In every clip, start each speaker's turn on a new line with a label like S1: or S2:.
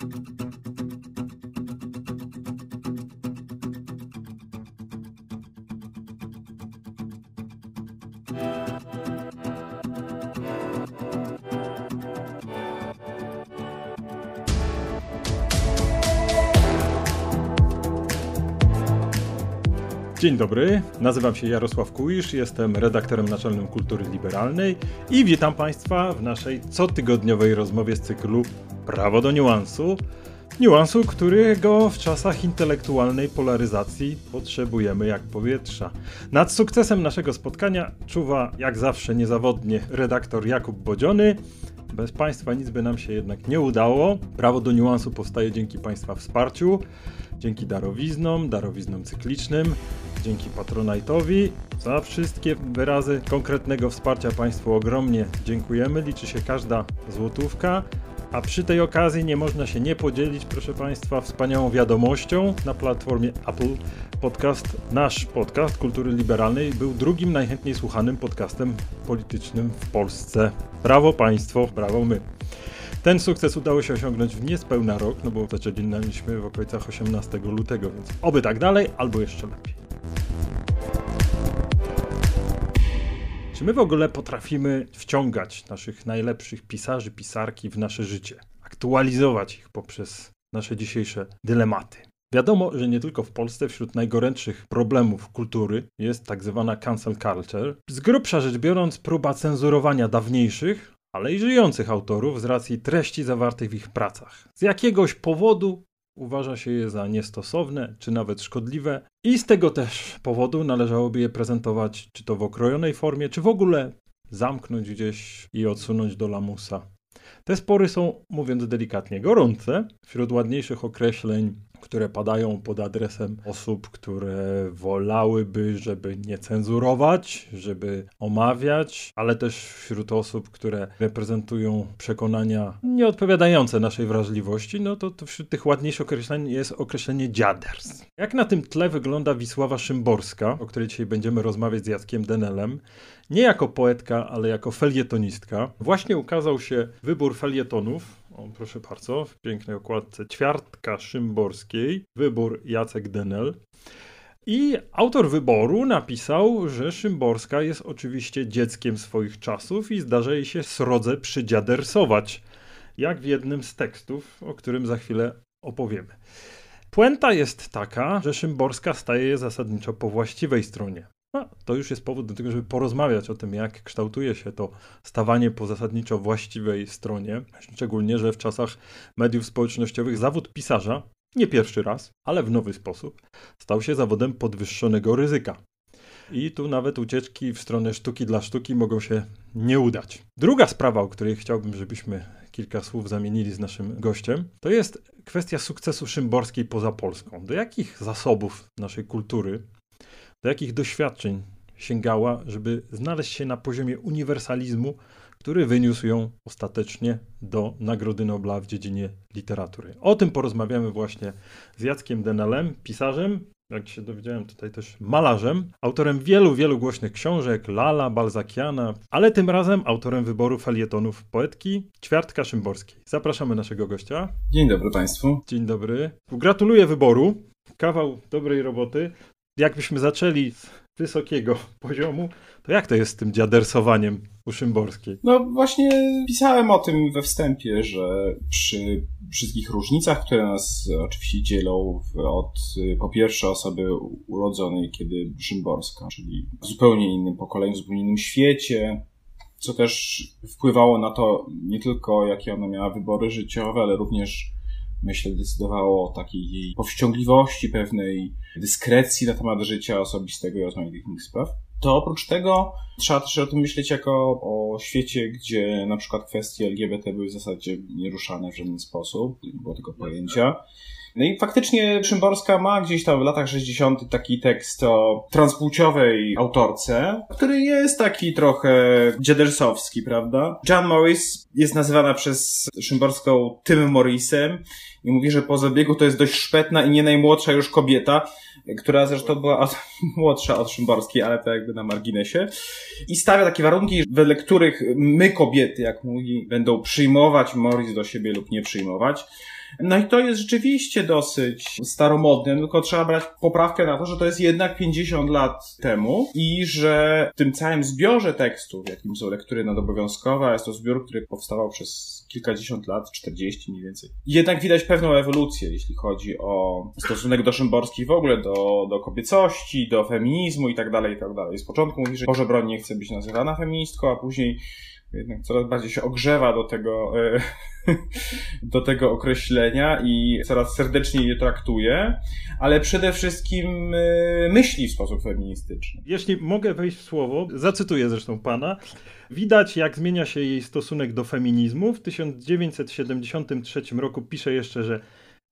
S1: Dzień dobry, nazywam się Jarosław Kuisz, jestem redaktorem naczelnym Kultury Liberalnej i witam Państwa w naszej cotygodniowej rozmowie z cyklu Prawo do niuansu. Niuansu, którego w czasach intelektualnej polaryzacji potrzebujemy jak powietrza. Nad sukcesem naszego spotkania czuwa jak zawsze niezawodnie redaktor Jakub Bodziony. Bez Państwa nic by nam się jednak nie udało. Prawo do niuansu powstaje dzięki Państwa wsparciu dzięki darowiznom, darowiznom cyklicznym, dzięki Patronite'owi. Za wszystkie wyrazy konkretnego wsparcia Państwu ogromnie dziękujemy. Liczy się każda złotówka. A przy tej okazji nie można się nie podzielić, proszę Państwa, wspaniałą wiadomością na platformie Apple Podcast. Nasz podcast Kultury Liberalnej był drugim najchętniej słuchanym podcastem politycznym w Polsce. Brawo Państwo, brawo my. Ten sukces udało się osiągnąć w niespełna rok, no bo zaczęliśmy w okolicach 18 lutego, więc oby tak dalej, albo jeszcze lepiej. Czy my w ogóle potrafimy wciągać naszych najlepszych pisarzy, pisarki w nasze życie? Aktualizować ich poprzez nasze dzisiejsze dylematy? Wiadomo, że nie tylko w Polsce wśród najgorętszych problemów kultury jest tak zwana cancel culture. Z grubsza rzecz biorąc, próba cenzurowania dawniejszych, ale i żyjących autorów z racji treści zawartych w ich pracach. Z jakiegoś powodu uważa się je za niestosowne, czy nawet szkodliwe, i z tego też powodu należałoby je prezentować czy to w okrojonej formie, czy w ogóle zamknąć gdzieś i odsunąć do lamusa. Te spory są, mówiąc delikatnie, gorące. Wśród ładniejszych określeń które padają pod adresem osób, które wolałyby, żeby nie cenzurować, żeby omawiać, ale też wśród osób, które reprezentują przekonania nieodpowiadające naszej wrażliwości, no to, to wśród tych ładniejszych określeń jest określenie dziaders. Jak na tym tle wygląda Wisława Szymborska, o której dzisiaj będziemy rozmawiać z Jackiem Denelem, nie jako poetka, ale jako felietonistka. Właśnie ukazał się wybór felietonów, o, proszę bardzo, w pięknej okładce Ćwiartka Szymborskiej, wybór Jacek Denel. I autor wyboru napisał, że Szymborska jest oczywiście dzieckiem swoich czasów i zdarza jej się srodze przydziadersować, jak w jednym z tekstów, o którym za chwilę opowiemy. Puenta jest taka, że Szymborska staje zasadniczo po właściwej stronie. No, to już jest powód do tego, żeby porozmawiać o tym, jak kształtuje się to stawanie po zasadniczo właściwej stronie. Szczególnie, że w czasach mediów społecznościowych zawód pisarza, nie pierwszy raz, ale w nowy sposób, stał się zawodem podwyższonego ryzyka. I tu nawet ucieczki w stronę sztuki dla sztuki mogą się nie udać. Druga sprawa, o której chciałbym, żebyśmy kilka słów zamienili z naszym gościem, to jest kwestia sukcesu Szymborskiej poza Polską. Do jakich zasobów naszej kultury do jakich doświadczeń sięgała, żeby znaleźć się na poziomie uniwersalizmu, który wyniósł ją ostatecznie do Nagrody Nobla w dziedzinie literatury. O tym porozmawiamy właśnie z Jackiem Denelem, pisarzem, jak się dowiedziałem, tutaj też malarzem, autorem wielu, wielu głośnych książek, Lala, Balzakiana, ale tym razem autorem wyboru felietonów poetki Ćwiartka Szymborskiej. Zapraszamy naszego gościa.
S2: Dzień dobry Państwu.
S1: Dzień dobry. Gratuluję wyboru. Kawał dobrej roboty jakbyśmy zaczęli z wysokiego poziomu, to jak to jest z tym dziadersowaniem u Szymborskiej?
S2: No właśnie pisałem o tym we wstępie, że przy wszystkich różnicach, które nas oczywiście dzielą od po pierwsze osoby urodzonej kiedy Szymborska, czyli w zupełnie innym pokoleniu, w zupełnie innym świecie, co też wpływało na to nie tylko jakie ona miała wybory życiowe, ale również myślę, decydowało o takiej jej powściągliwości, pewnej dyskrecji na temat życia osobistego i rozmaitych innych spraw. To oprócz tego trzeba też o tym myśleć jako o świecie, gdzie na przykład kwestie LGBT były w zasadzie nieruszane w żaden sposób, nie było tego pojęcia. No i faktycznie Szymborska ma gdzieś tam w latach 60. taki tekst o transpłciowej autorce, który jest taki trochę dziadersowski, prawda? Jan Morris jest nazywana przez Szymborską Tym Morrisem i mówi, że po zabiegu to jest dość szpetna i nie najmłodsza już kobieta, która zresztą była od, młodsza od Szymborskiej, ale to jakby na marginesie. I stawia takie warunki, wedle których my kobiety, jak mówi, będą przyjmować Morris do siebie lub nie przyjmować. No i to jest rzeczywiście dosyć staromodne, tylko trzeba brać poprawkę na to, że to jest jednak 50 lat temu i że w tym całym zbiorze tekstów, jakim są lektury nadobowiązkowe, jest to zbiór, który powstawał przez kilkadziesiąt lat, 40 mniej więcej. Jednak widać pewną ewolucję, jeśli chodzi o stosunek do Szymborskiej w ogóle, do, do kobiecości, do feminizmu i tak dalej, i tak dalej. Z początku mówi, że Boże Broń nie chce być nazywana feministką, a później jednak coraz bardziej się ogrzewa do tego, e, do tego określenia i coraz serdeczniej je traktuje, ale przede wszystkim e, myśli w sposób feministyczny.
S1: Jeśli mogę wejść w słowo, zacytuję zresztą pana. Widać, jak zmienia się jej stosunek do feminizmu. W 1973 roku pisze jeszcze, że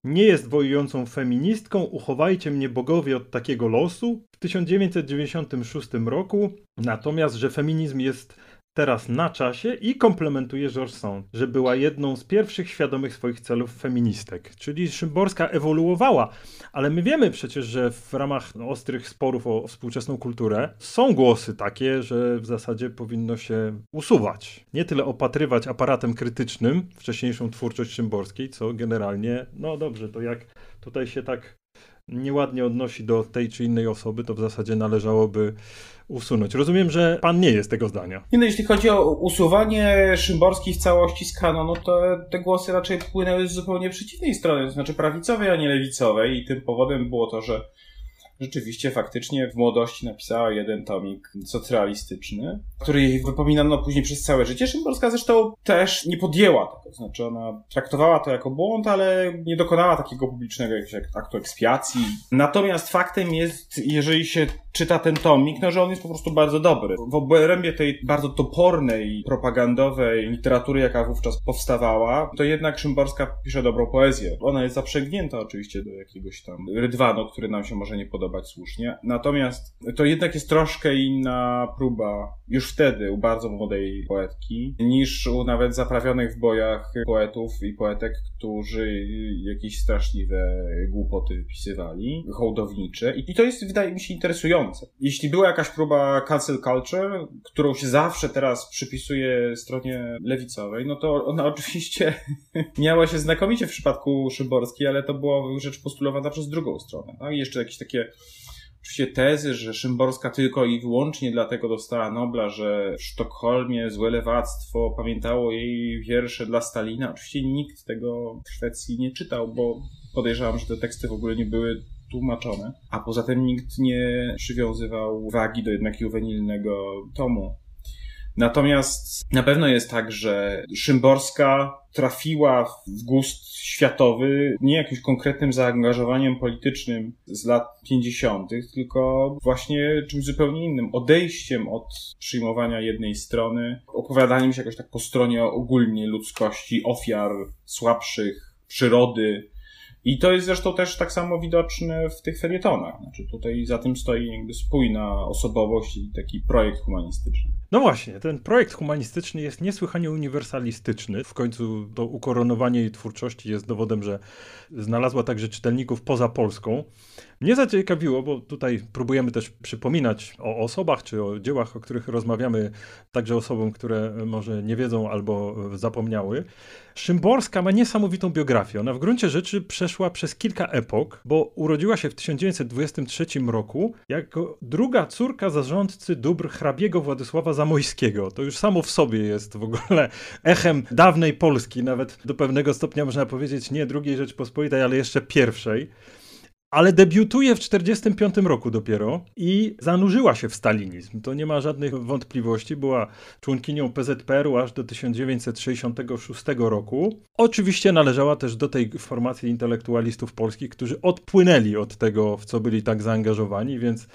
S1: nie jest wojującą feministką, uchowajcie mnie bogowie od takiego losu. W 1996 roku natomiast, że feminizm jest teraz na czasie i komplementuje George Sand, że była jedną z pierwszych świadomych swoich celów feministek. Czyli Szymborska ewoluowała, ale my wiemy przecież, że w ramach ostrych sporów o współczesną kulturę są głosy takie, że w zasadzie powinno się usuwać. Nie tyle opatrywać aparatem krytycznym wcześniejszą twórczość Szymborskiej, co generalnie, no dobrze, to jak tutaj się tak nieładnie odnosi do tej czy innej osoby, to w zasadzie należałoby usunąć. Rozumiem, że pan nie jest tego zdania.
S2: Nie no, jeśli chodzi o usuwanie Szymborskiej w całości z kanonu, to te głosy raczej płynęły z zupełnie przeciwnej strony, to znaczy prawicowej, a nie lewicowej i tym powodem było to, że rzeczywiście faktycznie w młodości napisała jeden tomik socrealistyczny, który jej wypominano później przez całe życie. Szymborska zresztą też nie podjęła tego, znaczy ona traktowała to jako błąd, ale nie dokonała takiego publicznego jakiegoś aktu ekspiacji. Natomiast faktem jest, jeżeli się czyta ten tomik, no że on jest po prostu bardzo dobry. W obrębie tej bardzo topornej, propagandowej literatury, jaka wówczas powstawała, to jednak Szymborska pisze dobrą poezję. Ona jest zaprzęgnięta oczywiście do jakiegoś tam rydwanu, który nam się może nie podobać słusznie. Natomiast to jednak jest troszkę inna próba już wtedy u bardzo młodej poetki, niż u nawet zaprawionych w bojach poetów i poetek, którzy jakieś straszliwe głupoty wypisywali, hołdownicze. I to jest, wydaje mi się, interesujące. Jeśli była jakaś próba cancel culture, którą się zawsze teraz przypisuje stronie lewicowej, no to ona oczywiście miała się znakomicie w przypadku Szyborskiej, ale to była rzecz postulowana przez drugą stronę. No i jeszcze jakieś takie oczywiście tezy, że Szymborska tylko i wyłącznie dlatego dostała Nobla, że w Sztokholmie złe lewactwo pamiętało jej wiersze dla Stalina. Oczywiście nikt tego w Szwecji nie czytał, bo podejrzewam, że te teksty w ogóle nie były tłumaczone. A poza tym nikt nie przywiązywał wagi do jednak juwenilnego tomu. Natomiast na pewno jest tak, że Szymborska trafiła w gust światowy nie jakimś konkretnym zaangażowaniem politycznym z lat 50., tylko właśnie czymś zupełnie innym. Odejściem od przyjmowania jednej strony, opowiadaniem się jakoś tak po stronie ogólnie ludzkości, ofiar słabszych, przyrody, i to jest zresztą też tak samo widoczne w tych felietonach. Znaczy tutaj za tym stoi jakby spójna osobowość i taki projekt humanistyczny.
S1: No właśnie, ten projekt humanistyczny jest niesłychanie uniwersalistyczny. W końcu to ukoronowanie jej twórczości jest dowodem, że znalazła także czytelników poza Polską. Mnie zaciekawiło, bo tutaj próbujemy też przypominać o osobach czy o dziełach, o których rozmawiamy, także osobom, które może nie wiedzą albo zapomniały. Szymborska ma niesamowitą biografię. Ona w gruncie rzeczy przeszła przez kilka epok, bo urodziła się w 1923 roku jako druga córka zarządcy dóbr hrabiego Władysława Zamojskiego. To już samo w sobie jest w ogóle echem dawnej Polski, nawet do pewnego stopnia można powiedzieć nie drugiej Rzeczpospolitej, ale jeszcze pierwszej ale debiutuje w 1945 roku dopiero i zanurzyła się w stalinizm. To nie ma żadnych wątpliwości. Była członkinią PZPR-u aż do 1966 roku. Oczywiście należała też do tej formacji intelektualistów polskich, którzy odpłynęli od tego, w co byli tak zaangażowani, więc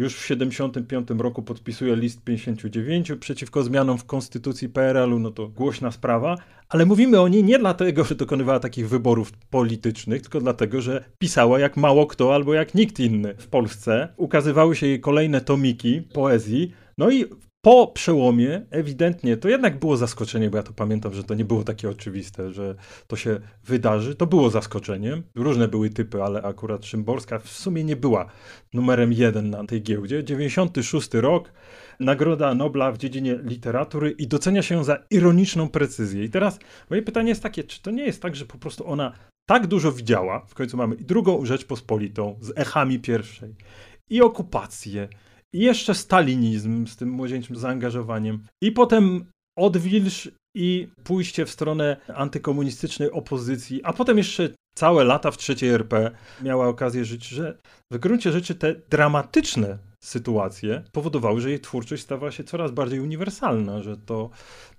S1: już w 1975 roku podpisuje list 59 przeciwko zmianom w konstytucji PRL-u, no to głośna sprawa, ale mówimy o niej nie dlatego, że dokonywała takich wyborów politycznych, tylko dlatego, że pisała jak mało kto albo jak nikt inny w Polsce. Ukazywały się jej kolejne tomiki poezji, no i po przełomie ewidentnie to jednak było zaskoczenie, bo ja to pamiętam, że to nie było takie oczywiste, że to się wydarzy. To było zaskoczeniem. Różne były typy, ale akurat Szymborska w sumie nie była numerem jeden na tej giełdzie. 96 rok, Nagroda Nobla w dziedzinie literatury i docenia się za ironiczną precyzję. I teraz moje pytanie jest takie, czy to nie jest tak, że po prostu ona tak dużo widziała, w końcu mamy i drugą Rzeczpospolitą z echami pierwszej, i okupację, i jeszcze stalinizm z tym młodzieńczym zaangażowaniem, i potem odwilż i pójście w stronę antykomunistycznej opozycji, a potem jeszcze całe lata w trzeciej RP miała okazję żyć, że w gruncie rzeczy te dramatyczne sytuacje powodowały, że jej twórczość stawała się coraz bardziej uniwersalna, że to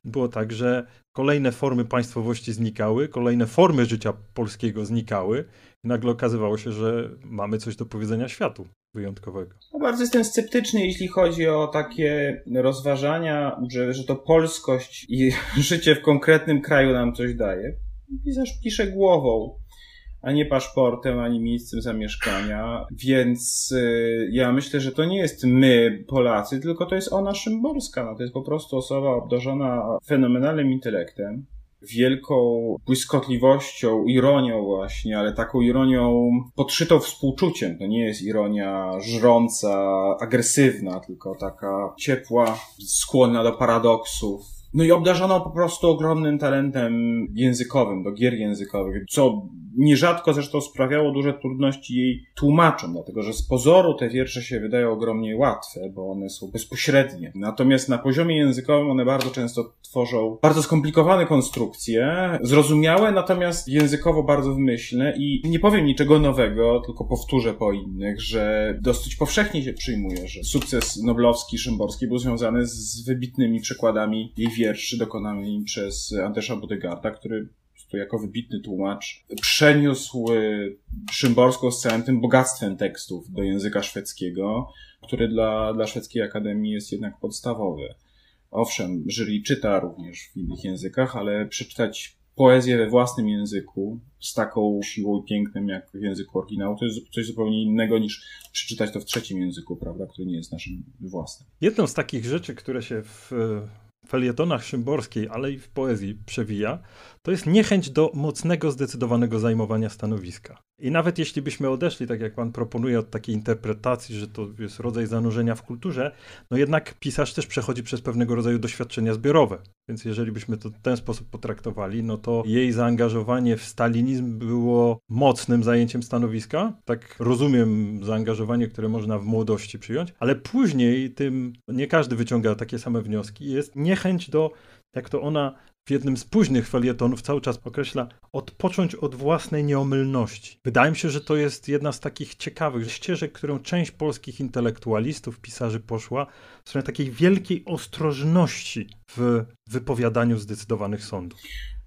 S1: było tak, że kolejne formy państwowości znikały, kolejne formy życia polskiego znikały. I nagle okazywało się, że mamy coś do powiedzenia światu wyjątkowego.
S2: No bardzo jestem sceptyczny, jeśli chodzi o takie rozważania, że, że to polskość i życie w konkretnym kraju nam coś daje. Pisarz pisze głową a nie paszportem, ani miejscem zamieszkania. Więc y, ja myślę, że to nie jest my, Polacy, tylko to jest ona Szymborska. No, to jest po prostu osoba obdarzona fenomenalnym intelektem, wielką błyskotliwością, ironią właśnie, ale taką ironią podszytą współczuciem. To nie jest ironia żrąca, agresywna, tylko taka ciepła, skłonna do paradoksów no i obdarzono po prostu ogromnym talentem językowym, do gier językowych, co nierzadko zresztą sprawiało duże trudności jej tłumaczom, dlatego że z pozoru te wiersze się wydają ogromnie łatwe, bo one są bezpośrednie. Natomiast na poziomie językowym one bardzo często tworzą bardzo skomplikowane konstrukcje, zrozumiałe, natomiast językowo bardzo wymyślne i nie powiem niczego nowego, tylko powtórzę po innych, że dosyć powszechnie się przyjmuje, że sukces noblowski Szymborski był związany z wybitnymi przekładami jej wierszy dokonanymi przez Andesza Budegarda, który jako wybitny tłumacz przeniósł Szymborską z całym tym bogactwem tekstów do języka szwedzkiego, który dla, dla szwedzkiej akademii jest jednak podstawowy. Owszem, jury czyta również w innych językach, ale przeczytać poezję we własnym języku z taką siłą i pięknem jak w języku oryginału, to jest coś zupełnie innego niż przeczytać to w trzecim języku, prawda, który nie jest naszym własnym.
S1: Jedną z takich rzeczy, które się w felietonach szymborskiej, ale i w poezji przewija, to jest niechęć do mocnego, zdecydowanego zajmowania stanowiska. I nawet jeśli byśmy odeszli, tak jak pan proponuje, od takiej interpretacji, że to jest rodzaj zanurzenia w kulturze, no jednak pisarz też przechodzi przez pewnego rodzaju doświadczenia zbiorowe. Więc jeżeli byśmy to w ten sposób potraktowali, no to jej zaangażowanie w stalinizm było mocnym zajęciem stanowiska. Tak rozumiem zaangażowanie, które można w młodości przyjąć, ale później tym, nie każdy wyciąga takie same wnioski, jest niechęć do jak to ona w jednym z późnych felietonów cały czas określa odpocząć od własnej nieomylności. Wydaje mi się, że to jest jedna z takich ciekawych ścieżek, którą część polskich intelektualistów, pisarzy poszła w stronę takiej wielkiej ostrożności w wypowiadaniu zdecydowanych sądów.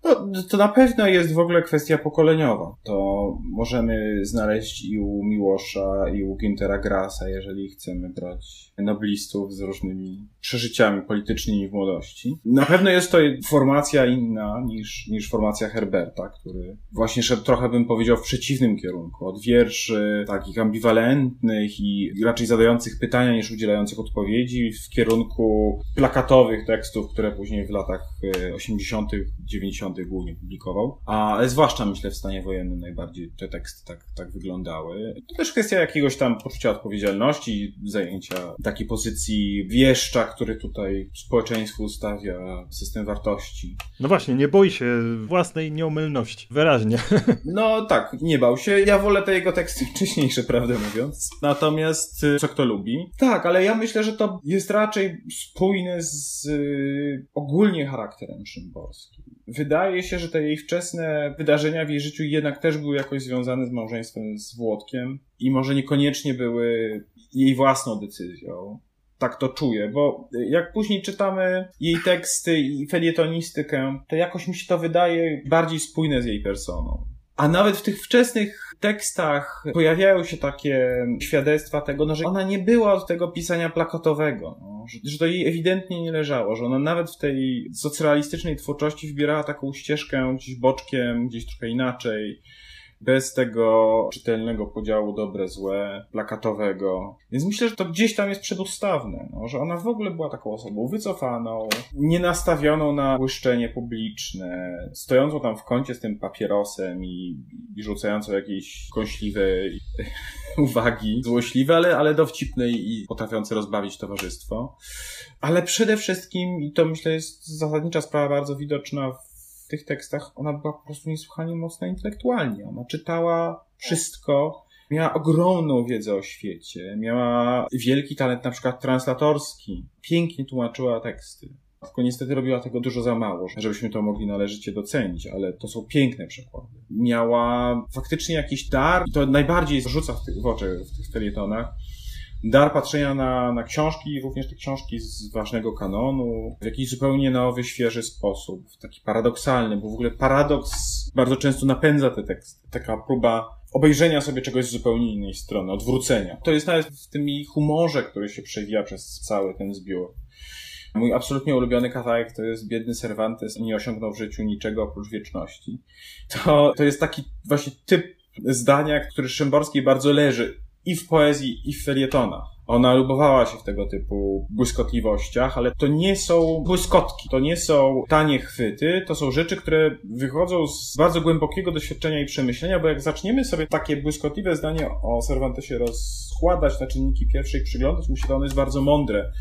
S2: No, to na pewno jest w ogóle kwestia pokoleniowa. To możemy znaleźć i u Miłosza, i u Gintera Grasa, jeżeli chcemy brać noblistów z różnymi przeżyciami politycznymi w młodości. Na pewno jest to formacja inna niż, niż formacja Herberta, który właśnie szedł trochę, bym powiedział, w przeciwnym kierunku. Od wierszy takich ambiwalentnych i raczej zadających pytania niż udzielających odpowiedzi w kierunku plakatowych tekstów, które później w latach 80., e, 90. głównie publikował. Ale zwłaszcza, myślę, w stanie wojennym najbardziej te teksty tak, tak wyglądały. To też kwestia jakiegoś tam poczucia odpowiedzialności, zajęcia takiej pozycji wieszcza, który tutaj społeczeństwu stawia system wartości.
S1: No właśnie, nie boi się własnej nieomylności. Wyraźnie.
S2: No tak, nie bał się. Ja wolę te jego teksty wcześniejsze, prawdę mówiąc. Natomiast y, co kto lubi. Tak, ale ja myślę, że to jest raczej spójne z y, ogólnie charakterem Szymborskim. Wydaje się, że te jej wczesne wydarzenia w jej życiu jednak też były jakoś związane z małżeństwem z Włodkiem i może niekoniecznie były jej własną decyzją tak to czuję, bo jak później czytamy jej teksty i felietonistykę, to jakoś mi się to wydaje bardziej spójne z jej personą. A nawet w tych wczesnych tekstach pojawiają się takie świadectwa tego, no, że ona nie była od tego pisania plakatowego, no, że, że to jej ewidentnie nie leżało, że ona nawet w tej socrealistycznej twórczości wybierała taką ścieżkę gdzieś boczkiem, gdzieś trochę inaczej bez tego czytelnego podziału dobre, złe, plakatowego. Więc myślę, że to gdzieś tam jest przedustawne, no, że ona w ogóle była taką osobą wycofaną, nienastawioną na błyszczenie publiczne, stojącą tam w kącie z tym papierosem i, i rzucającą jakieś kąśliwe uwagi, złośliwe, ale, ale dowcipne i potrafiące rozbawić towarzystwo. Ale przede wszystkim, i to myślę jest zasadnicza sprawa bardzo widoczna w w tych tekstach ona była po prostu niesłychanie mocna intelektualnie. Ona czytała wszystko, miała ogromną wiedzę o świecie, miała wielki talent na przykład translatorski, pięknie tłumaczyła teksty. Tylko niestety robiła tego dużo za mało, żebyśmy to mogli należycie docenić, ale to są piękne przykłady. Miała faktycznie jakiś dar, i to najbardziej rzuca w, tych, w oczy w tych felietonach, dar patrzenia na, na książki, również te książki z ważnego kanonu, w jakiś zupełnie nowy, świeży sposób, taki paradoksalny, bo w ogóle paradoks bardzo często napędza te teksty. Taka próba obejrzenia sobie czegoś z zupełnie innej strony, odwrócenia. To jest nawet w tym humorze, który się przewija przez cały ten zbiór. Mój absolutnie ulubiony kawałek to jest Biedny Cervantes nie osiągnął w życiu niczego oprócz wieczności. To, to jest taki właśnie typ zdania, który Szymborskiej bardzo leży i w poezji, i w felietonach. Ona lubowała się w tego typu błyskotliwościach, ale to nie są błyskotki, to nie są tanie chwyty, to są rzeczy, które wychodzą z bardzo głębokiego doświadczenia i przemyślenia, bo jak zaczniemy sobie takie błyskotliwe zdanie o Cervantesie rozkładać na czynniki pierwsze i przyglądać mu się, to ono jest bardzo mądre.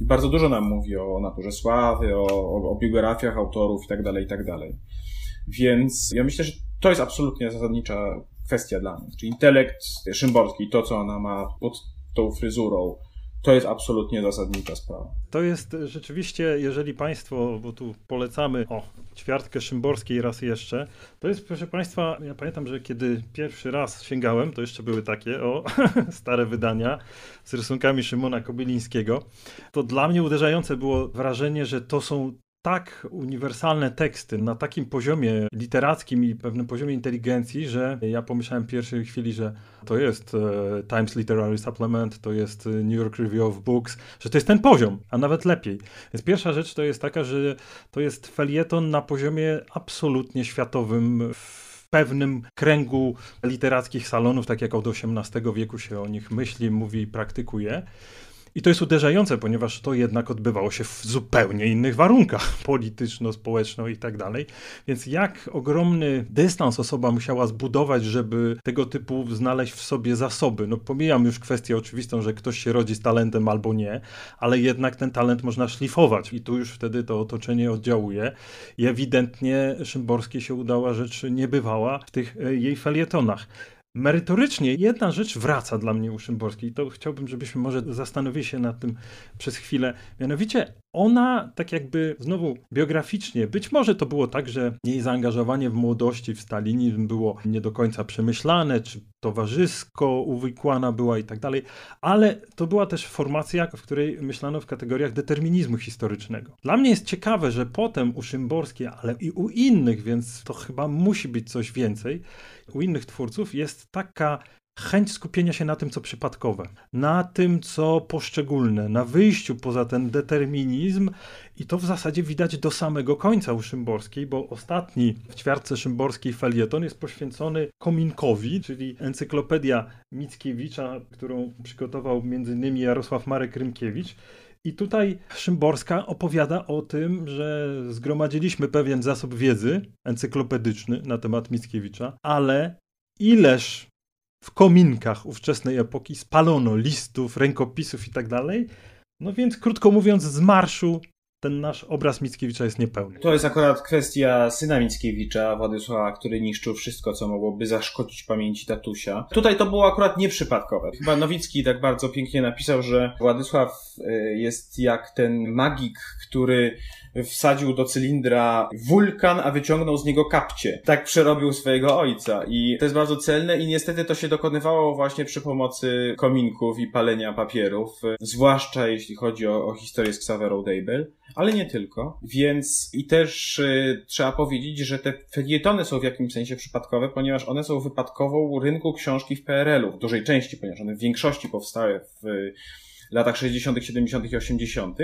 S2: I bardzo dużo nam mówi o naturze sławy, o, o, o biografiach autorów tak. Tak Więc ja myślę, że to jest absolutnie zasadnicza kwestia dla mnie. Czyli intelekt Szymborski, to co ona ma pod tą fryzurą, to jest absolutnie zasadnicza sprawa.
S1: To jest rzeczywiście, jeżeli Państwo, bo tu polecamy, o, ćwiartkę Szymborskiej raz jeszcze, to jest, proszę Państwa, ja pamiętam, że kiedy pierwszy raz sięgałem, to jeszcze były takie, o, stare wydania z rysunkami Szymona Kobylińskiego, to dla mnie uderzające było wrażenie, że to są tak uniwersalne teksty na takim poziomie literackim i pewnym poziomie inteligencji, że ja pomyślałem w pierwszej chwili, że to jest e, Times Literary Supplement, to jest New York Review of Books, że to jest ten poziom, a nawet lepiej. Więc pierwsza rzecz to jest taka, że to jest felieton na poziomie absolutnie światowym w pewnym kręgu literackich salonów, tak jak od XVIII wieku się o nich myśli, mówi i praktykuje. I to jest uderzające, ponieważ to jednak odbywało się w zupełnie innych warunkach polityczno-społeczno i tak dalej. Więc jak ogromny dystans osoba musiała zbudować, żeby tego typu znaleźć w sobie zasoby. No pomijam już kwestię oczywistą, że ktoś się rodzi z talentem albo nie, ale jednak ten talent można szlifować i tu już wtedy to otoczenie oddziałuje. I ewidentnie Szymborskiej się udała rzecz niebywała w tych e, jej felietonach. Merytorycznie jedna rzecz wraca dla mnie u Szymborskiej. To chciałbym, żebyśmy może zastanowili się nad tym przez chwilę. Mianowicie ona tak jakby znowu biograficznie, być może to było tak, że jej zaangażowanie w młodości w stalinizm było nie do końca przemyślane, czy towarzysko uwikłana była i tak dalej, ale to była też formacja, w której myślano w kategoriach determinizmu historycznego. Dla mnie jest ciekawe, że potem u Szymborskiej, ale i u innych, więc to chyba musi być coś więcej, u innych twórców jest taka chęć skupienia się na tym, co przypadkowe, na tym, co poszczególne, na wyjściu poza ten determinizm i to w zasadzie widać do samego końca u Szymborskiej, bo ostatni w ćwiartce Szymborskiej felieton jest poświęcony Kominkowi, czyli encyklopedia Mickiewicza, którą przygotował m.in. Jarosław Marek Rymkiewicz. I tutaj Szymborska opowiada o tym, że zgromadziliśmy pewien zasób wiedzy encyklopedyczny na temat Mickiewicza, ale ileż w kominkach ówczesnej epoki spalono listów, rękopisów i tak dalej. No więc, krótko mówiąc, z marszu ten nasz obraz Mickiewicza jest niepełny.
S2: To jest akurat kwestia syna Mickiewicza, Władysława, który niszczył wszystko, co mogłoby zaszkodzić pamięci tatusia. Tutaj to było akurat nieprzypadkowe. Chyba Nowicki tak bardzo pięknie napisał, że Władysław y, jest jak ten magik, który wsadził do cylindra wulkan, a wyciągnął z niego kapcie. Tak przerobił swojego ojca i to jest bardzo celne i niestety to się dokonywało właśnie przy pomocy kominków i palenia papierów, zwłaszcza jeśli chodzi o, o historię z Xaverą Dable, ale nie tylko. Więc i też y, trzeba powiedzieć, że te felietony są w jakimś sensie przypadkowe, ponieważ one są wypadkową rynku książki w PRL-u, w dużej części, ponieważ one w większości powstały w latach 60., 70. i 80.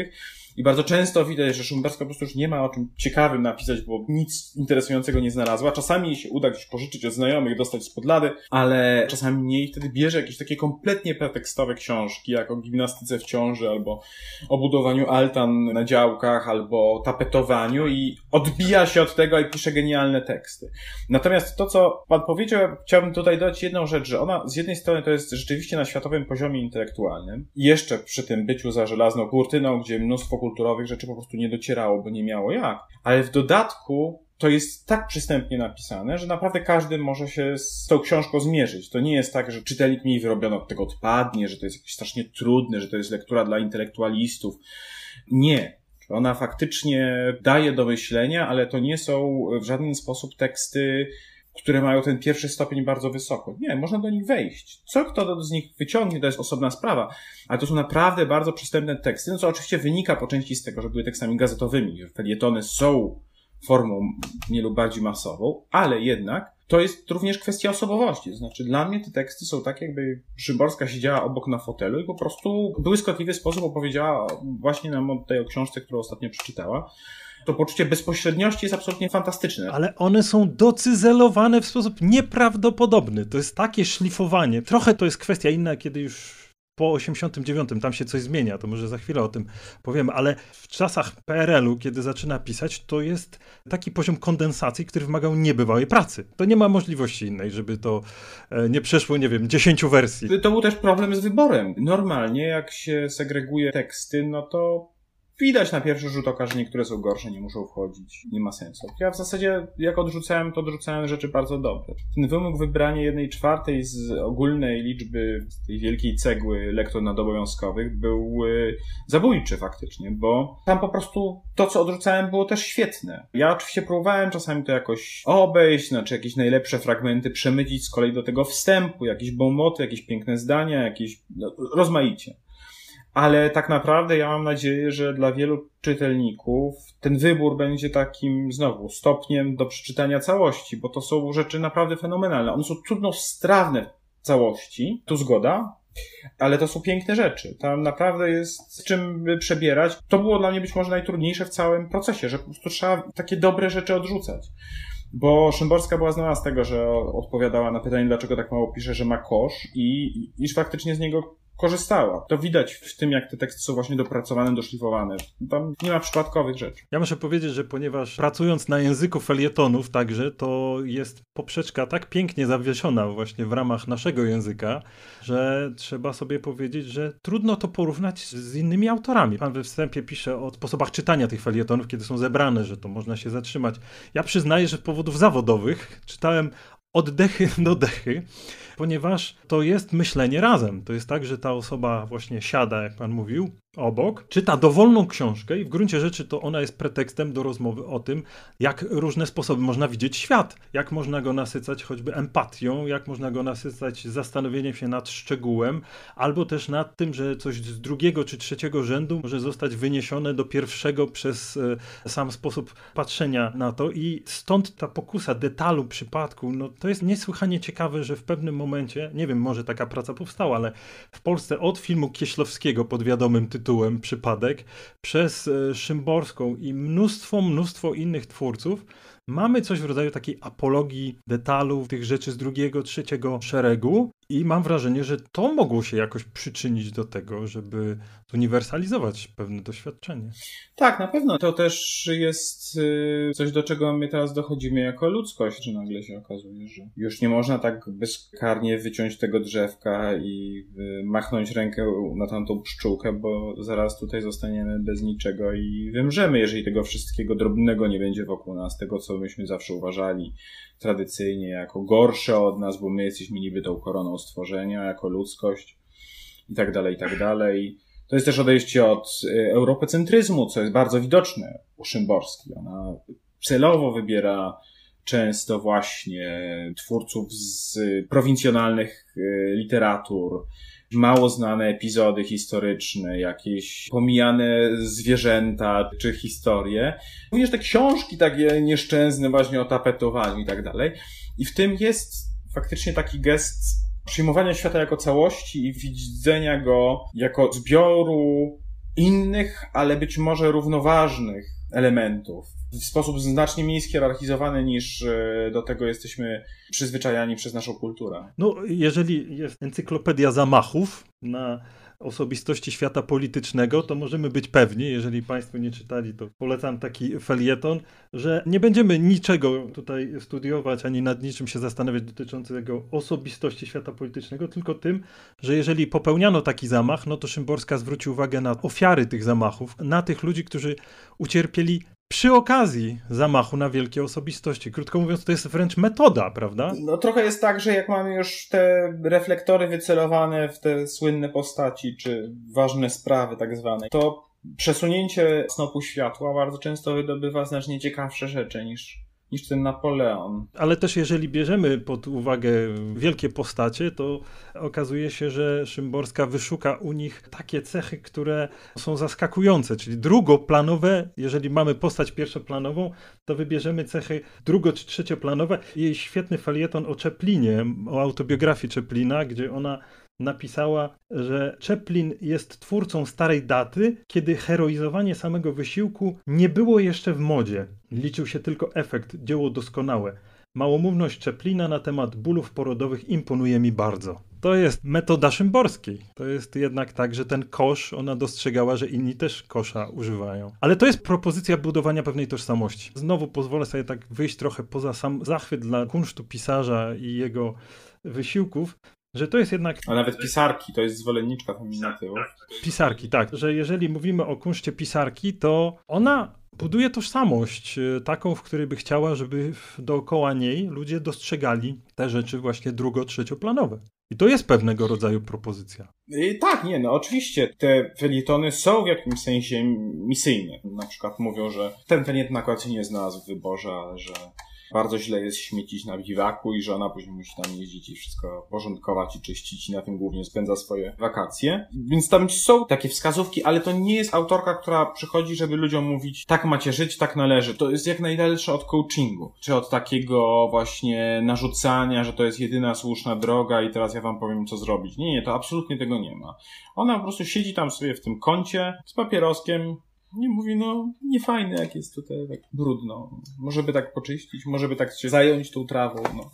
S2: I bardzo często widać, że Szumberska po prostu już nie ma o czym ciekawym napisać, bo nic interesującego nie znalazła. Czasami się uda gdzieś pożyczyć od znajomych, dostać spod lady, ale czasami nie i wtedy bierze jakieś takie kompletnie pretekstowe książki, jak o gimnastyce w ciąży, albo o budowaniu altan na działkach, albo tapetowaniu i odbija się od tego i pisze genialne teksty. Natomiast to, co pan powiedział, chciałbym tutaj dodać jedną rzecz, że ona z jednej strony to jest rzeczywiście na światowym poziomie intelektualnym jeszcze przy tym byciu za żelazną kurtyną, gdzie mnóstwo infokulturowych rzeczy po prostu nie docierało, bo nie miało jak. Ale w dodatku to jest tak przystępnie napisane, że naprawdę każdy może się z tą książką zmierzyć. To nie jest tak, że czytelnik mniej wyrobiony od tego odpadnie, że to jest jakieś strasznie trudne, że to jest lektura dla intelektualistów. Nie. Ona faktycznie daje do myślenia, ale to nie są w żaden sposób teksty, które mają ten pierwszy stopień bardzo wysoko. Nie, można do nich wejść. Co kto z nich wyciągnie, to jest osobna sprawa, ale to są naprawdę bardzo przystępne teksty, no co oczywiście wynika po części z tego, że były tekstami gazetowymi, felietony są formą mniej lub bardziej masową, ale jednak to jest również kwestia osobowości. To znaczy, dla mnie te teksty są tak, jakby Szymborska siedziała obok na fotelu i po prostu w błyskotliwy sposób opowiedziała właśnie nam o tej książce, którą ostatnio przeczytała. To poczucie bezpośredniości jest absolutnie fantastyczne.
S1: Ale one są docyzelowane w sposób nieprawdopodobny. To jest takie szlifowanie. Trochę to jest kwestia inna, kiedy już po 89 tam się coś zmienia, to może za chwilę o tym powiemy, ale w czasach PRL-u, kiedy zaczyna pisać, to jest taki poziom kondensacji, który wymagał niebywałej pracy. To nie ma możliwości innej, żeby to e, nie przeszło, nie wiem, 10 wersji.
S2: To był też problem z wyborem. Normalnie, jak się segreguje teksty, no to widać na pierwszy rzut oka, że niektóre są gorsze, nie muszą wchodzić, nie ma sensu. Ja w zasadzie, jak odrzucałem, to odrzucałem rzeczy bardzo dobre. Ten wymóg wybrania jednej czwartej z ogólnej liczby tej wielkiej cegły lektor nadobowiązkowych był y, zabójczy faktycznie, bo tam po prostu to, co odrzucałem, było też świetne. Ja oczywiście próbowałem czasami to jakoś obejść, znaczy jakieś najlepsze fragmenty przemycić z kolei do tego wstępu, jakieś bomoty, jakieś piękne zdania, jakieś no, rozmaicie ale tak naprawdę ja mam nadzieję, że dla wielu czytelników ten wybór będzie takim znowu stopniem do przeczytania całości, bo to są rzeczy naprawdę fenomenalne. One są trudno strawne w całości, tu zgoda, ale to są piękne rzeczy. Tam naprawdę jest z czym przebierać. To było dla mnie być może najtrudniejsze w całym procesie, że po prostu trzeba takie dobre rzeczy odrzucać. Bo Szymborska była znana z tego, że odpowiadała na pytanie, dlaczego tak mało pisze, że ma kosz i iż faktycznie z niego korzystała. To widać w tym, jak te teksty są właśnie dopracowane, doszlifowane. Tam nie ma przypadkowych rzeczy.
S1: Ja muszę powiedzieć, że ponieważ pracując na języku felietonów także, to jest poprzeczka tak pięknie zawieszona właśnie w ramach naszego języka, że trzeba sobie powiedzieć, że trudno to porównać z innymi autorami. Pan we wstępie pisze o sposobach czytania tych felietonów, kiedy są zebrane, że to można się zatrzymać. Ja przyznaję, że z powodów zawodowych czytałem oddechy do dechy ponieważ to jest myślenie razem. To jest tak, że ta osoba właśnie siada, jak pan mówił, obok, czyta dowolną książkę i w gruncie rzeczy to ona jest pretekstem do rozmowy o tym, jak różne sposoby można widzieć świat, jak można go nasycać choćby empatią, jak można go nasycać zastanowieniem się nad szczegółem, albo też nad tym, że coś z drugiego czy trzeciego rzędu może zostać wyniesione do pierwszego przez e, sam sposób patrzenia na to. I stąd ta pokusa detalu, przypadku, no to jest niesłychanie ciekawe, że w pewnym momencie, nie wiem, może taka praca powstała, ale w Polsce od filmu Kieślowskiego pod wiadomym tytułem tytułem Przypadek przez e, Szymborską i mnóstwo, mnóstwo innych twórców. Mamy coś w rodzaju takiej apologii detalów, tych rzeczy z drugiego, trzeciego szeregu i mam wrażenie, że to mogło się jakoś przyczynić do tego, żeby zuniwersalizować pewne doświadczenie.
S2: Tak, na pewno. To też jest y, coś, do czego my teraz dochodzimy jako ludzkość, że nagle się okazuje, że już nie można tak bezkarnie wyciąć tego drzewka i y, machnąć rękę na tamtą pszczółkę, bo zaraz tutaj zostaniemy bez niczego i wymrzemy, jeżeli tego wszystkiego drobnego nie będzie wokół nas, tego, co myśmy zawsze uważali tradycyjnie jako gorsze od nas, bo my jesteśmy niby tą koroną stworzenia, jako ludzkość i tak dalej, i tak dalej. To jest też odejście od y, europocentryzmu, co jest bardzo widoczne u Szymborskiej. Ona celowo wybiera często właśnie twórców z prowincjonalnych y, literatur, mało znane epizody historyczne, jakieś pomijane zwierzęta czy historie. Również te książki takie nieszczęsne właśnie o tapetowaniu i tak dalej. I w tym jest faktycznie taki gest przyjmowania świata jako całości i widzenia go jako zbioru innych, ale być może równoważnych elementów w sposób znacznie mniej schierarchizowany niż e, do tego jesteśmy przyzwyczajani przez naszą kulturę.
S1: No, jeżeli jest encyklopedia zamachów na osobistości świata politycznego, to możemy być pewni, jeżeli Państwo nie czytali, to polecam taki felieton, że nie będziemy niczego tutaj studiować, ani nad niczym się zastanawiać dotyczącego osobistości świata politycznego, tylko tym, że jeżeli popełniano taki zamach, no to Szymborska zwróci uwagę na ofiary tych zamachów, na tych ludzi, którzy ucierpieli przy okazji zamachu na wielkie osobistości. Krótko mówiąc, to jest wręcz metoda, prawda?
S2: No trochę jest tak, że jak mamy już te reflektory wycelowane w te słynne postaci, czy ważne sprawy tak zwane, to przesunięcie snopu światła bardzo często wydobywa znacznie ciekawsze rzeczy niż niż ten Napoleon.
S1: Ale też jeżeli bierzemy pod uwagę wielkie postacie, to okazuje się, że Szymborska wyszuka u nich takie cechy, które są zaskakujące, czyli drugoplanowe, jeżeli mamy postać pierwszoplanową, to wybierzemy cechy drugo- czy trzecioplanowe. Jej świetny felieton o Czeplinie, o autobiografii Czeplina, gdzie ona napisała, że Chaplin jest twórcą starej daty, kiedy heroizowanie samego wysiłku nie było jeszcze w modzie. Liczył się tylko efekt, dzieło doskonałe. Małomówność Chaplina na temat bólów porodowych imponuje mi bardzo. To jest metoda Szymborskiej. To jest jednak tak, że ten kosz, ona dostrzegała, że inni też kosza używają. Ale to jest propozycja budowania pewnej tożsamości. Znowu pozwolę sobie tak wyjść trochę poza sam zachwyt dla kunsztu pisarza i jego wysiłków, że to jest jednak.
S2: A nawet pisarki, to jest zwolenniczka feminatywów.
S1: Pisarki, tak. Że jeżeli mówimy o kunszcie pisarki, to ona buduje tożsamość y, taką, w której by chciała, żeby dookoła niej ludzie dostrzegali te rzeczy właśnie drugo, trzecioplanowe. I to jest pewnego rodzaju propozycja.
S2: I tak, nie, no oczywiście te felietony są w jakimś sensie misyjne. Na przykład mówią, że ten felieton akurat się nie znalazł w wyborze, że bardzo źle jest śmiecić na biwaku i że ona później musi tam jeździć i wszystko porządkować i czyścić i na tym głównie spędza swoje wakacje. Więc tam są takie wskazówki, ale to nie jest autorka, która przychodzi, żeby ludziom mówić tak macie żyć, tak należy. To jest jak najdalsze od coachingu, czy od takiego właśnie narzucania, że to jest jedyna słuszna droga i teraz ja wam powiem co zrobić. Nie, nie, to absolutnie tego nie ma. Ona po prostu siedzi tam sobie w tym kącie z papieroskiem, nie mówi, no nie fajne jak jest tutaj tak brudno. Może by tak poczyścić, może by tak się zająć tą trawą, no.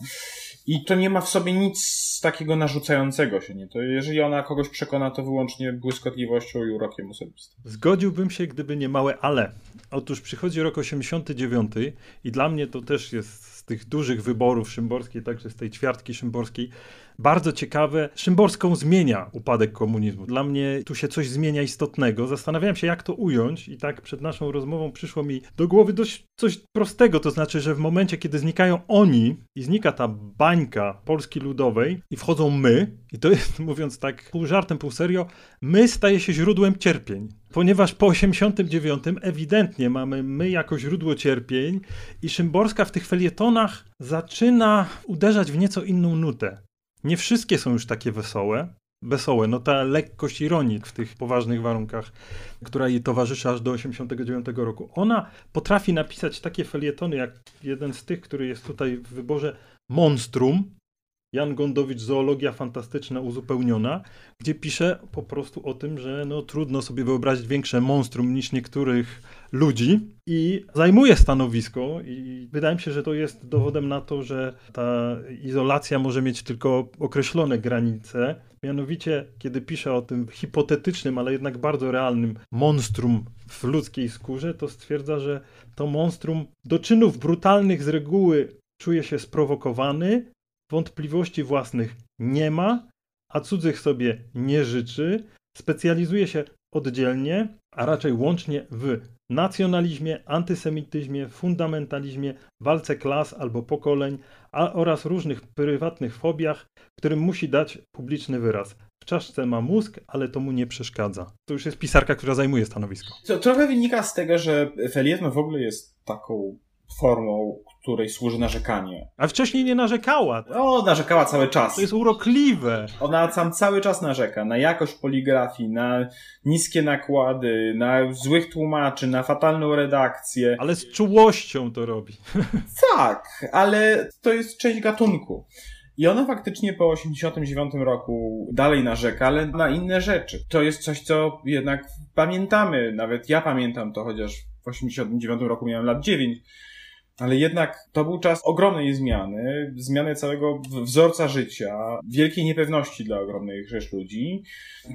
S2: I to nie ma w sobie nic takiego narzucającego się, nie? To jeżeli ona kogoś przekona, to wyłącznie błyskotliwością i urokiem osobistym.
S1: Zgodziłbym się, gdyby nie małe ale. Otóż przychodzi rok 89 i dla mnie to też jest z tych dużych wyborów szymborskiej, także z tej ćwiartki szymborskiej, bardzo ciekawe. Szymborską zmienia upadek komunizmu. Dla mnie tu się coś zmienia istotnego. Zastanawiałem się, jak to ująć, i tak przed naszą rozmową przyszło mi do głowy dość coś prostego. To znaczy, że w momencie, kiedy znikają oni i znika ta bańka Polski Ludowej i wchodzą my, i to jest, mówiąc tak pół żartem, pół serio, my staje się źródłem cierpień ponieważ po 89 ewidentnie mamy my jako źródło cierpień i Szymborska w tych felietonach zaczyna uderzać w nieco inną nutę. Nie wszystkie są już takie wesołe. Wesołe, no ta lekkość ironii w tych poważnych warunkach, która jej towarzyszy aż do 89 roku. Ona potrafi napisać takie felietony, jak jeden z tych, który jest tutaj w wyborze Monstrum, Jan Gondowicz, Zoologia Fantastyczna Uzupełniona, gdzie pisze po prostu o tym, że no, trudno sobie wyobrazić większe monstrum niż niektórych ludzi i zajmuje stanowisko i wydaje mi się, że to jest dowodem na to, że ta izolacja może mieć tylko określone granice. Mianowicie, kiedy pisze o tym hipotetycznym, ale jednak bardzo realnym monstrum w ludzkiej skórze, to stwierdza, że to monstrum do czynów brutalnych z reguły czuje się sprowokowany, wątpliwości własnych nie ma, a cudzych sobie nie życzy, specjalizuje się oddzielnie, a raczej łącznie w nacjonalizmie, antysemityzmie, fundamentalizmie, walce klas albo pokoleń a, oraz różnych prywatnych fobiach, którym musi dać publiczny wyraz. W czaszce ma mózg, ale to mu nie przeszkadza. To już jest pisarka, która zajmuje stanowisko.
S2: To trochę wynika z tego, że felieton w ogóle jest taką formą, której służy narzekanie.
S1: A wcześniej nie narzekała.
S2: O, narzekała cały czas.
S1: To jest urokliwe.
S2: Ona sam cały czas narzeka na jakość poligrafii, na niskie nakłady, na złych tłumaczy, na fatalną redakcję.
S1: Ale z czułością to robi.
S2: Tak, ale to jest część gatunku. I ona faktycznie po 89 roku dalej narzeka, ale na inne rzeczy. To jest coś, co jednak pamiętamy. Nawet ja pamiętam to, chociaż w 89 roku miałem lat 9 ale jednak to był czas ogromnej zmiany, zmiany całego wzorca życia, wielkiej niepewności dla ogromnej rzeszy ludzi,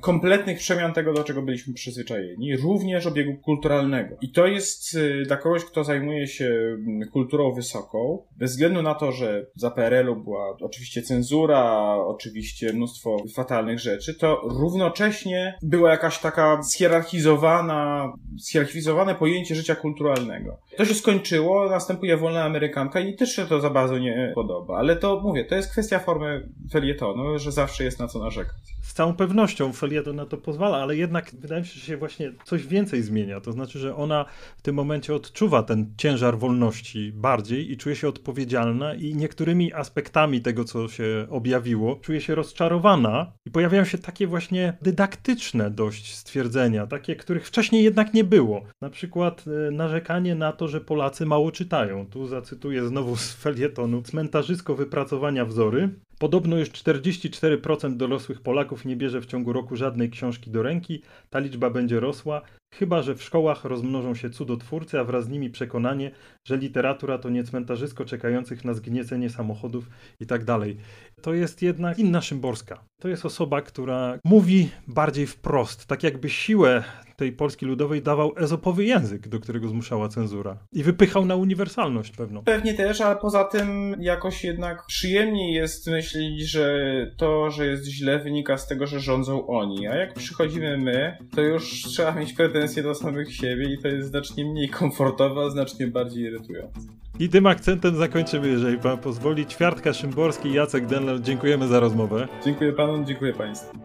S2: kompletnych przemian tego, do czego byliśmy przyzwyczajeni, również obiegu kulturalnego. I to jest y, dla kogoś, kto zajmuje się mm, kulturą wysoką, bez względu na to, że za PRL-u była oczywiście cenzura, oczywiście mnóstwo fatalnych rzeczy, to równocześnie była jakaś taka schierarchizowana, schierarchizowane pojęcie życia kulturalnego. To się skończyło, następuje wolna amerykanka i też się to za bardzo nie podoba. Ale to mówię, to jest kwestia formy felietonu, że zawsze jest na co narzekać.
S1: Z całą pewnością felieton na to pozwala, ale jednak wydaje mi się, że się właśnie coś więcej zmienia. To znaczy, że ona w tym momencie odczuwa ten ciężar wolności bardziej i czuje się odpowiedzialna i niektórymi aspektami tego, co się objawiło, czuje się rozczarowana i pojawiają się takie właśnie dydaktyczne dość stwierdzenia, takie, których wcześniej jednak nie było. Na przykład e, narzekanie na to, że Polacy mało czytają. Tu zacytuję znowu z felietonu. Cmentarzysko wypracowania wzory. Podobno już 44% dorosłych Polaków nie bierze w ciągu roku żadnej książki do ręki. Ta liczba będzie rosła, chyba że w szkołach rozmnożą się cudotwórcy, a wraz z nimi przekonanie, że literatura to nie cmentarzysko czekających na zgniecenie samochodów i tak dalej. To jest jednak inna Szymborska. To jest osoba, która mówi bardziej wprost, tak jakby siłę tej Polski Ludowej dawał ezopowy język, do którego zmuszała cenzura. I wypychał na uniwersalność pewną.
S2: Pewnie też, ale poza tym jakoś jednak przyjemniej jest myśleć, że to, że jest źle wynika z tego, że rządzą oni. A jak przychodzimy my, to już trzeba mieć pretensje do samych siebie i to jest znacznie mniej komfortowe, a znacznie bardziej irytujące.
S1: I tym akcentem zakończymy, jeżeli pan pozwoli. Ćwiartka Szymborski i Jacek Denler, dziękujemy za rozmowę.
S2: Dziękuję panu, dziękuję państwu.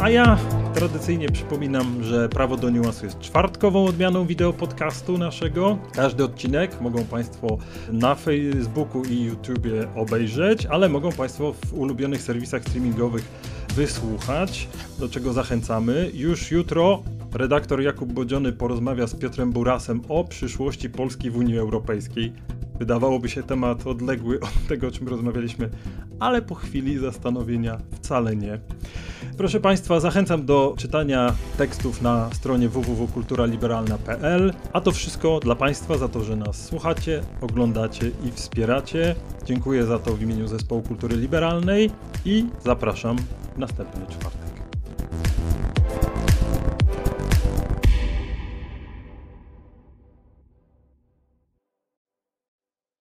S1: A ja tradycyjnie przypominam, że Prawo do Niuansu jest czwartkową odmianą wideo podcastu naszego. Każdy odcinek mogą Państwo na Facebooku i YouTubie obejrzeć, ale mogą Państwo w ulubionych serwisach streamingowych wysłuchać, do czego zachęcamy. Już jutro redaktor Jakub Bodziony porozmawia z Piotrem Burasem o przyszłości Polski w Unii Europejskiej. Wydawałoby się temat odległy od tego, o czym rozmawialiśmy, ale po chwili zastanowienia wcale nie. Proszę Państwa, zachęcam do czytania tekstów na stronie www.kulturaliberalna.pl. A to wszystko dla Państwa za to, że nas słuchacie, oglądacie i wspieracie. Dziękuję za to w imieniu Zespołu Kultury Liberalnej i zapraszam następny czwartek.